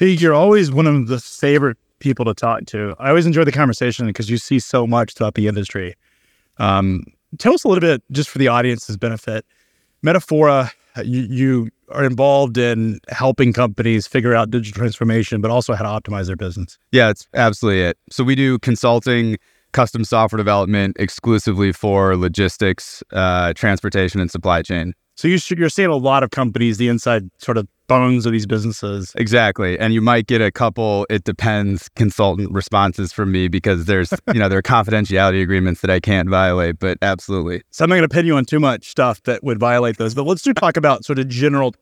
You're always one of the favorite people to talk to. I always enjoy the conversation because you see so much throughout the industry. Um, tell us a little bit, just for the audience's benefit. Metafora, you, you are involved in helping companies figure out digital transformation, but also how to optimize their business. Yeah, it's absolutely it. So we do consulting, custom software development exclusively for logistics, uh, transportation, and supply chain. So you you're seeing a lot of companies, the inside sort of bones of these businesses. Exactly. And you might get a couple, it depends, consultant responses from me because there's, you know, there are confidentiality agreements that I can't violate, but absolutely. So I'm not going to pin you on too much stuff that would violate those, but let's do talk about sort of general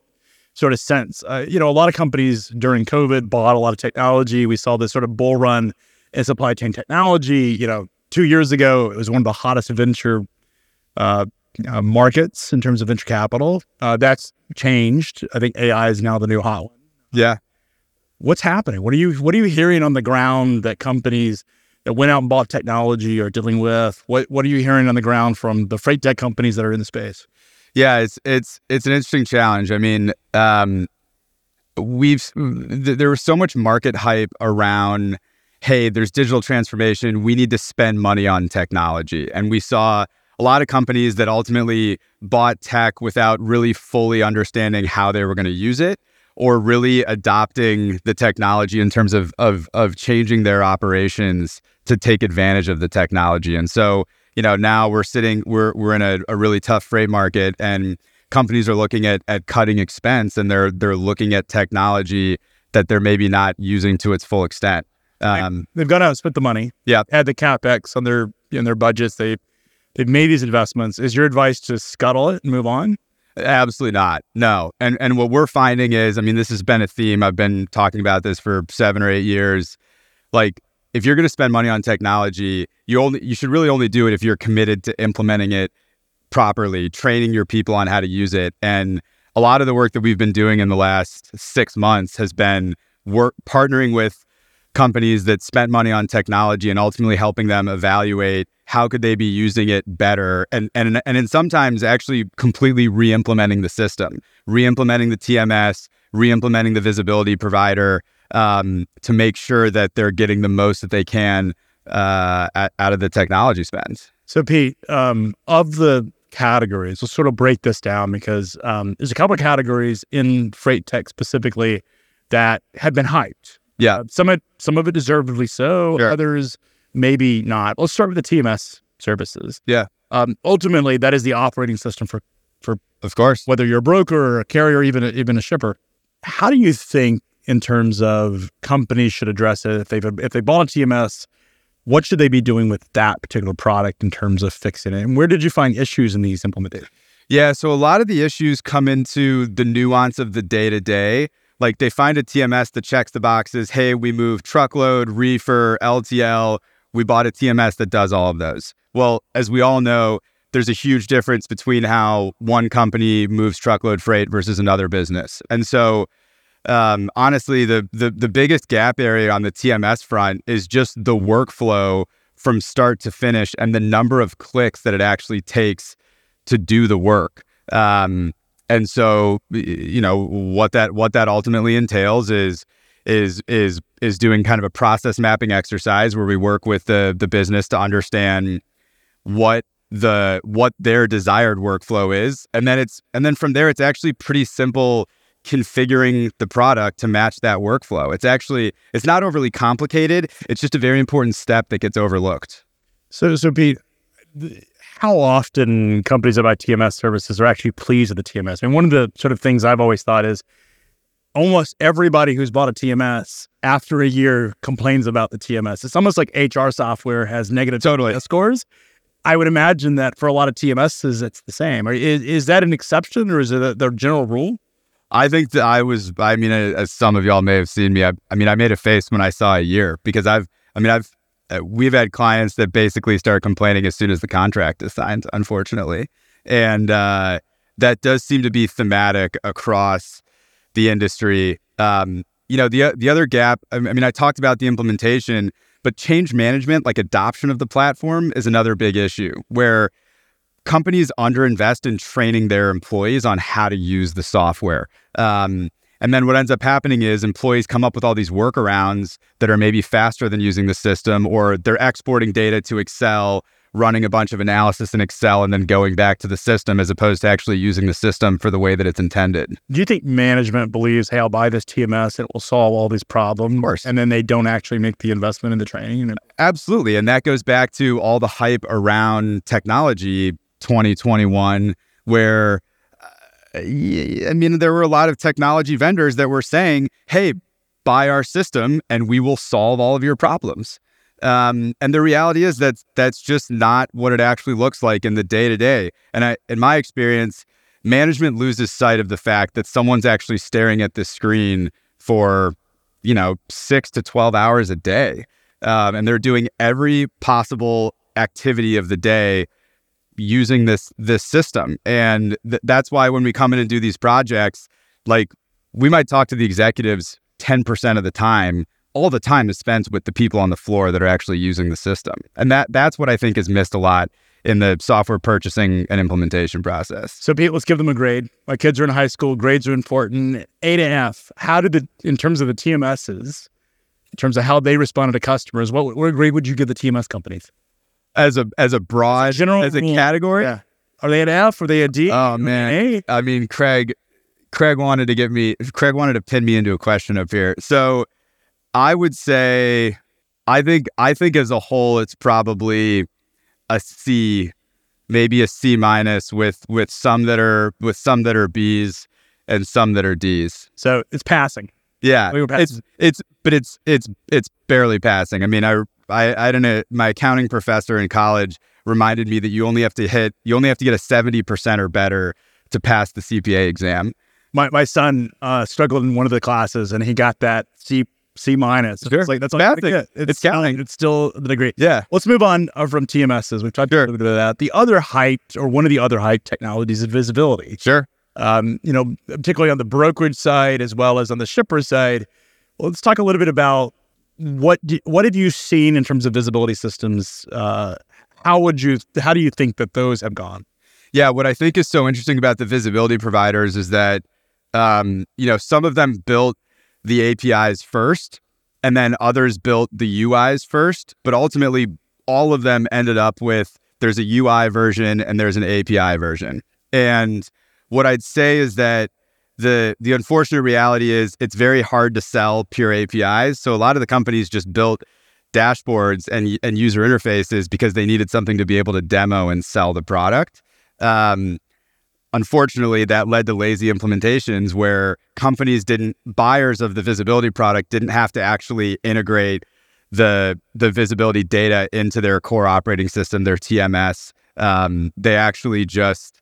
sort of sense. Uh, you know, a lot of companies during COVID bought a lot of technology. We saw this sort of bull run in supply chain technology. You know, two years ago, it was one of the hottest venture uh, uh, markets in terms of venture capital. Uh, that's changed. I think AI is now the new hot one. Yeah. What's happening? What are you What are you hearing on the ground that companies that went out and bought technology are dealing with? What What are you hearing on the ground from the freight tech companies that are in the space? Yeah, it's it's it's an interesting challenge. I mean, um, we've th- there was so much market hype around. Hey, there's digital transformation. We need to spend money on technology, and we saw a lot of companies that ultimately bought tech without really fully understanding how they were going to use it or really adopting the technology in terms of, of, of changing their operations to take advantage of the technology. And so, you know, now we're sitting, we're, we're in a, a really tough freight market and companies are looking at, at cutting expense and they're, they're looking at technology that they're maybe not using to its full extent. Um, They've gone out and spent the money. Yeah. Had the capex on their in their budgets. They they've made these investments. Is your advice to scuttle it and move on? Absolutely not. No. And and what we're finding is, I mean, this has been a theme. I've been talking about this for seven or eight years. Like, if you're going to spend money on technology, you only you should really only do it if you're committed to implementing it properly, training your people on how to use it. And a lot of the work that we've been doing in the last six months has been work partnering with companies that spent money on technology and ultimately helping them evaluate how could they be using it better and and and in sometimes actually completely re-implementing the system re-implementing the tms re-implementing the visibility provider um, to make sure that they're getting the most that they can uh, out of the technology spend. So pete um, of the categories let's sort of break this down because um, there's a couple of categories in freight tech specifically that had been hyped yeah uh, some of some of it deservedly so sure. others maybe not. Let's start with the TMS services. Yeah. Um, ultimately, that is the operating system for for of course whether you're a broker or a carrier, even a, even a shipper. How do you think in terms of companies should address it if they if they bought a TMS? What should they be doing with that particular product in terms of fixing it? And where did you find issues in these implementations? Yeah, so a lot of the issues come into the nuance of the day to day. Like they find a TMS that checks the boxes. Hey, we move truckload, reefer, LTL we bought a TMS that does all of those. Well, as we all know, there's a huge difference between how one company moves truckload freight versus another business. And so, um, honestly, the, the the biggest gap area on the TMS front is just the workflow from start to finish and the number of clicks that it actually takes to do the work. Um, and so, you know, what that what that ultimately entails is is is is doing kind of a process mapping exercise where we work with the the business to understand what the what their desired workflow is. And then it's and then from there it's actually pretty simple configuring the product to match that workflow. It's actually it's not overly complicated. It's just a very important step that gets overlooked. So so pete how often companies that buy tms services are actually pleased with the tms I and mean, one of the sort of things i've always thought is almost everybody who's bought a TMS after a year complains about the TMS. It's almost like HR software has negative totally. scores. I would imagine that for a lot of TMSs, it's the same. Is, is that an exception or is it a, the general rule? I think that I was. I mean, as some of y'all may have seen me, I, I mean, I made a face when I saw a year because I've. I mean, I've. We've had clients that basically start complaining as soon as the contract is signed. Unfortunately, and uh, that does seem to be thematic across the industry. Um, you know, the the other gap. I mean, I talked about the implementation, but change management, like adoption of the platform, is another big issue where companies underinvest in training their employees on how to use the software. Um, and then what ends up happening is employees come up with all these workarounds that are maybe faster than using the system, or they're exporting data to Excel running a bunch of analysis in Excel and then going back to the system as opposed to actually using the system for the way that it's intended. Do you think management believes, hey, I'll buy this TMS, it will solve all these problems? Of course. And then they don't actually make the investment in the training? Absolutely. And that goes back to all the hype around technology 2021, where I mean, there were a lot of technology vendors that were saying, hey, buy our system and we will solve all of your problems. Um, and the reality is that that's just not what it actually looks like in the day to day. And I, in my experience, management loses sight of the fact that someone's actually staring at this screen for, you know, six to 12 hours a day. Um, and they're doing every possible activity of the day using this this system and th- that's why when we come in and do these projects like we might talk to the executives 10% of the time all the time is spent with the people on the floor that are actually using the system. And that that's what I think is missed a lot in the software purchasing and implementation process. So Pete, let's give them a grade. My kids are in high school, grades are important. A to F. How did the in terms of the TMSs, in terms of how they responded to customers, what, what grade would you give the TMS companies? As a as a broad as a general as a category? Yeah. Are they an F? Are they a D? Oh man. I mean, Craig Craig wanted to get me Craig wanted to pin me into a question up here. So I would say I think I think as a whole it's probably a C, maybe a C minus with with some that are with some that are B's and some that are D's. So it's passing. Yeah, we were it's it's but it's it's it's barely passing. I mean, I I I don't know. My accounting professor in college reminded me that you only have to hit you only have to get a seventy percent or better to pass the CPA exam. My my son uh, struggled in one of the classes and he got that C C minus. Sure. It's like that's all It's, it's counting. It's still the degree. Yeah. Let's move on uh, from TMSs. We've talked sure. a little bit of that. The other hype, or one of the other hype technologies, is visibility. Sure. Um, you know, particularly on the brokerage side as well as on the shipper side. Well, let's talk a little bit about what do, what have you seen in terms of visibility systems? Uh, how would you? How do you think that those have gone? Yeah, what I think is so interesting about the visibility providers is that um, you know some of them built the APIs first, and then others built the UIs first. But ultimately, all of them ended up with there's a UI version and there's an API version. And what I'd say is that the the unfortunate reality is it's very hard to sell pure APIs. So a lot of the companies just built dashboards and and user interfaces because they needed something to be able to demo and sell the product. Um, unfortunately, that led to lazy implementations where companies didn't, buyers of the visibility product didn't have to actually integrate the the visibility data into their core operating system, their TMS. Um, they actually just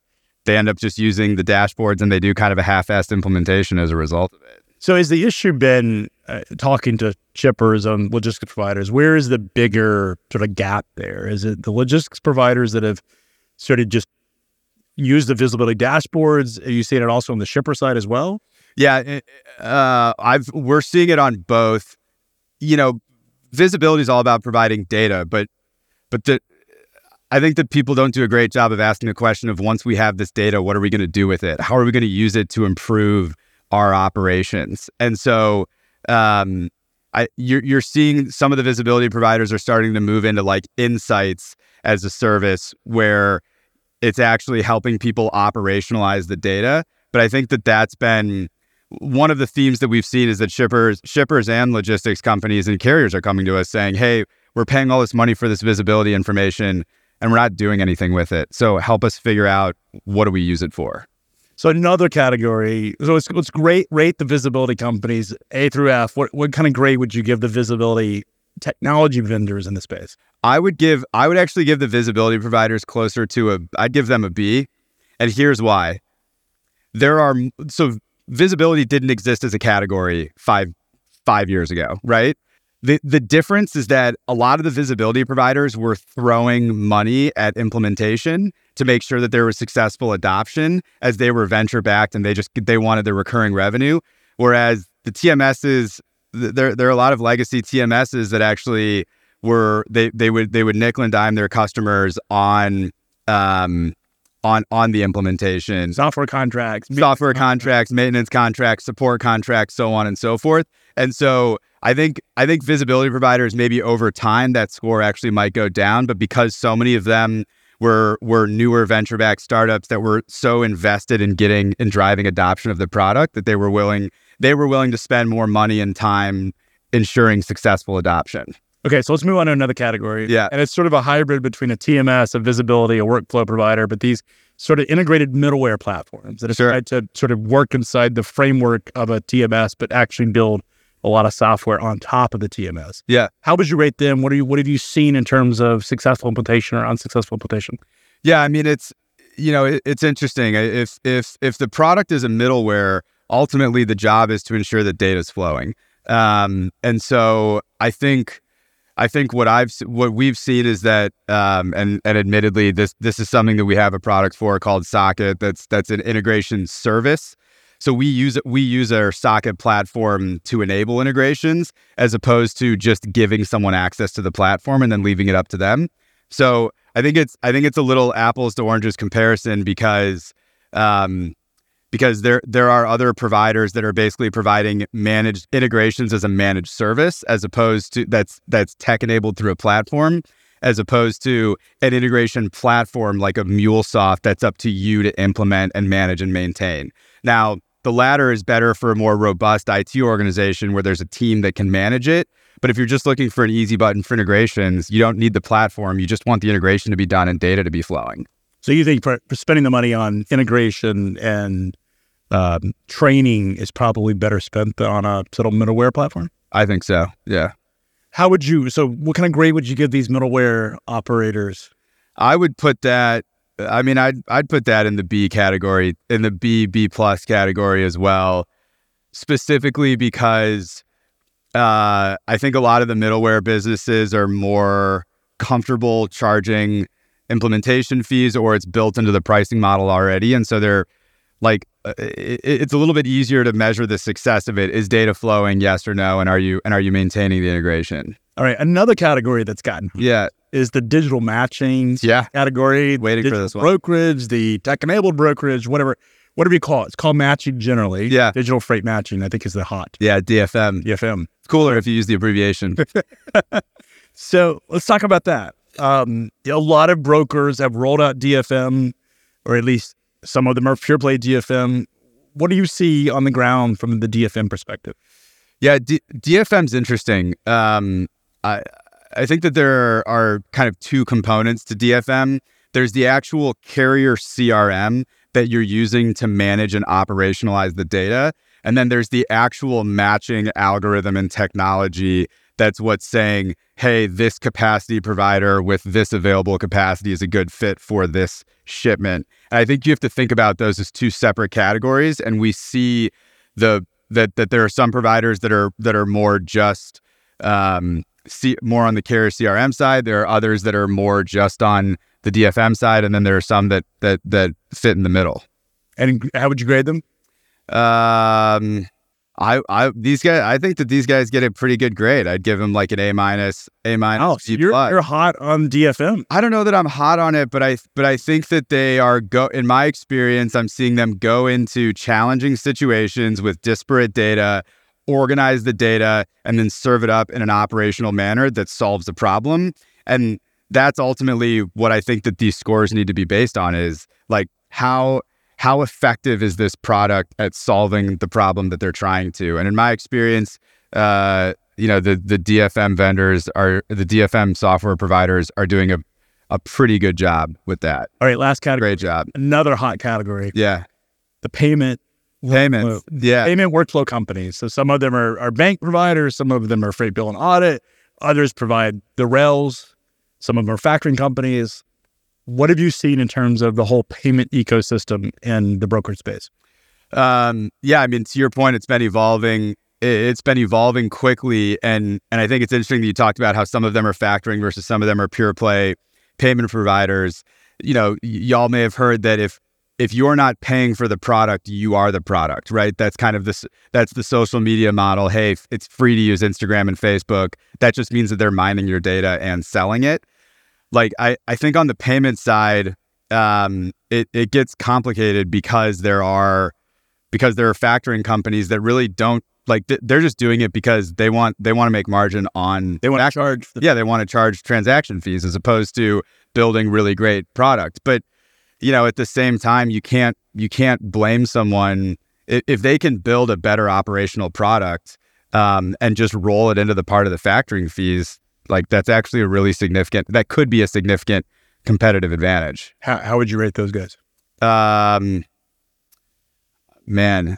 they end up just using the dashboards and they do kind of a half-assed implementation as a result of it. So, has the issue been uh, talking to shippers and logistics providers? Where is the bigger sort of gap there? Is it the logistics providers that have sort of just use the visibility dashboards? Are you seeing it also on the shipper side as well? Yeah, eh, uh, I've we're seeing it on both. You know, visibility is all about providing data, but but the I think that people don't do a great job of asking the question of once we have this data, what are we going to do with it? How are we going to use it to improve our operations? And so, um, I you're you're seeing some of the visibility providers are starting to move into like insights as a service where it's actually helping people operationalize the data. But I think that that's been one of the themes that we've seen is that shippers, shippers and logistics companies and carriers are coming to us saying, "Hey, we're paying all this money for this visibility information, and we're not doing anything with it. So help us figure out what do we use it for." So another category. So it's, it's great. Rate the visibility companies A through F. What what kind of grade would you give the visibility technology vendors in the space? I would give I would actually give the visibility providers closer to a I'd give them a B. And here's why. There are so visibility didn't exist as a category five five years ago, right? The the difference is that a lot of the visibility providers were throwing money at implementation to make sure that there was successful adoption as they were venture backed and they just they wanted the recurring revenue. Whereas the TMSs, there there are a lot of legacy TMSs that actually were they they would they would nickel and dime their customers on um on on the implementation. Software contracts software contracts maintenance contracts support contracts so on and so forth. And so i think i think visibility providers maybe over time that score actually might go down but because so many of them were were newer venture backed startups that were so invested in getting and driving adoption of the product that they were willing they were willing to spend more money and time ensuring successful adoption Okay, so let's move on to another category. Yeah. And it's sort of a hybrid between a TMS, a visibility, a workflow provider, but these sort of integrated middleware platforms that are Sure. tried to sort of work inside the framework of a TMS, but actually build a lot of software on top of the TMS. yeah How would you rate them? What are you what have you seen in terms of successful implementation or unsuccessful implementation? Yeah, I mean it's you know it, it's interesting if if if the product is a middleware, ultimately the job is to ensure that data is flowing. Um, and so I think I think what I've what we've seen is that um, and and admittedly this this is something that we have a product for called Socket that's that's an integration service. So we use we use our Socket platform to enable integrations as opposed to just giving someone access to the platform and then leaving it up to them. So I think it's I think it's a little apples to oranges comparison because um, because there there are other providers that are basically providing managed integrations as a managed service as opposed to that's that's tech enabled through a platform as opposed to an integration platform like a MuleSoft that's up to you to implement and manage and maintain. Now, the latter is better for a more robust IT organization where there's a team that can manage it. But if you're just looking for an easy button for integrations, you don't need the platform. You just want the integration to be done and data to be flowing. So you think for, for spending the money on integration and um, training is probably better spent on a sort of middleware platform? I think so. Yeah. How would you? So, what kind of grade would you give these middleware operators? I would put that. I mean, I'd I'd put that in the B category, in the B B plus category as well, specifically because uh, I think a lot of the middleware businesses are more comfortable charging implementation fees, or it's built into the pricing model already, and so they're like uh, it, it's a little bit easier to measure the success of it. Is data flowing? Yes or no? And are you and are you maintaining the integration? All right, another category that's gotten Yeah, is the digital matching yeah. category. Waiting for this one. brokerage, the tech-enabled brokerage, whatever, whatever you call it. It's called matching generally. Yeah. digital freight matching. I think is the hot Yeah, DFM. DFM. It's cooler if you use the abbreviation. So let's talk about that. Um, a lot of brokers have rolled out DFM, or at least some of them are pure play DFM. What do you see on the ground from the DFM perspective? Yeah, D- DFM's interesting. Um, I I think that there are kind of two components to DFM. There's the actual carrier CRM that you're using to manage and operationalize the data, and then there's the actual matching algorithm and technology that's what's saying, hey, this capacity provider with this available capacity is a good fit for this shipment. And I think you have to think about those as two separate categories. And we see the that that there are some providers that are that are more just um, see more on the carrier CRM side. There are others that are more just on the DFM side, and then there are some that that that fit in the middle. And how would you grade them? Um, I I these guys I think that these guys get a pretty good grade. I'd give them like an A minus, A minus, Oh, so you're, you're hot on DFM. I don't know that I'm hot on it, but I but I think that they are go in my experience, I'm seeing them go into challenging situations with disparate data, organize the data, and then serve it up in an operational manner that solves the problem. And that's ultimately what I think that these scores need to be based on is like how how effective is this product at solving the problem that they're trying to? And in my experience, uh, you know, the the DFM vendors are the DFM software providers are doing a a pretty good job with that. All right, last category. Great job. Another hot category: Yeah. the payment Payments. Yeah. payment workflow companies. So some of them are, are bank providers, some of them are freight bill and audit, others provide the rails, some of them are factoring companies. What have you seen in terms of the whole payment ecosystem in the brokerage space? Um, yeah, I mean, to your point, it's been evolving. It- It's been evolving quickly, and and I think it's interesting that you talked about how some of them are factoring versus some of them are pure play payment providers. You know, y- y'all may have heard that if if you're not paying for the product, you are the product, right? That's kind of this. That's the social media model. Hey, it's free to use Instagram and Facebook. That just means that they're mining your data and selling it. Like I, I think on the payment side, um, it it gets complicated because there are because there are factoring companies that really don't like they're just doing it because they want they want to make margin on They want to charge. The, yeah they want to charge transaction fees as opposed to building really great product but you know at the same time you can't you can't blame someone if, if they can build a better operational product um, and just roll it into the part of the factoring fees like that's actually a really significant that could be a significant competitive advantage how, how would you rate those guys? um man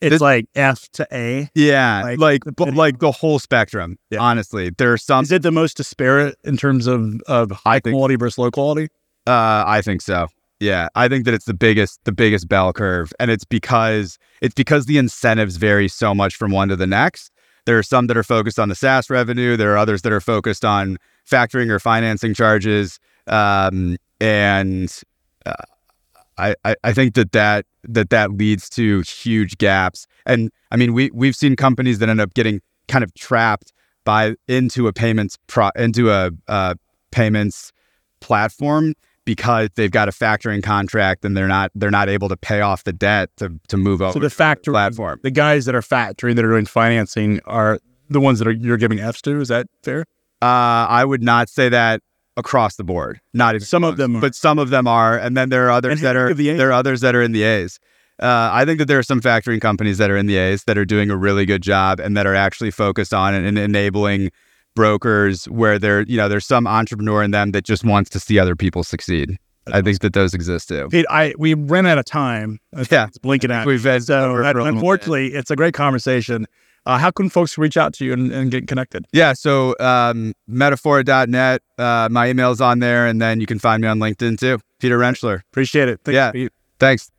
It's This- like F to A. yeah Like, like the- but like the whole spectrum Yeah. honestly there are some Is it the most disparate in terms of, of high think- quality versus low quality? Uh, I think so. Yeah, I think that it's the biggest the biggest bell curve, and it's because it's because the incentives vary so much from one to the next. There are some that are focused on the SaaS revenue. There are others that are focused on factoring or financing charges, um, and uh, I, I think that that that that leads to huge gaps. And I mean, we we've seen companies that end up getting kind of trapped by into a payments pro into a uh, payments platform because they've got a factoring contract and they're not they're not able to pay off the debt to to move over So the to factory platform. the guys that are factoring that are doing financing are the ones that are you're giving Fs to. Is that fair? Uh, I would not say that across the board. Not even Some of them are. but some of them are, and then there are others And that are the there are others that are in the A's. Uh, I think that there are some factoring companies that are in the A's that are doing a really good job and that are actually focused on and enabling brokers where there you know there's some entrepreneur in them that just wants to see other people succeed. I think that those exist too. Pete, I we ran out of time. I think Yeah. it's blinking out. We've been So that- unfortunately, it's a great conversation. Uh, how can folks reach out to you and, and get connected? Yeah, so um, metafora.net, uh, my email's on there, and then you can find me on LinkedIn too. Peter Rentschler. Appreciate it. Thanks, Yeah. Pete. Thanks.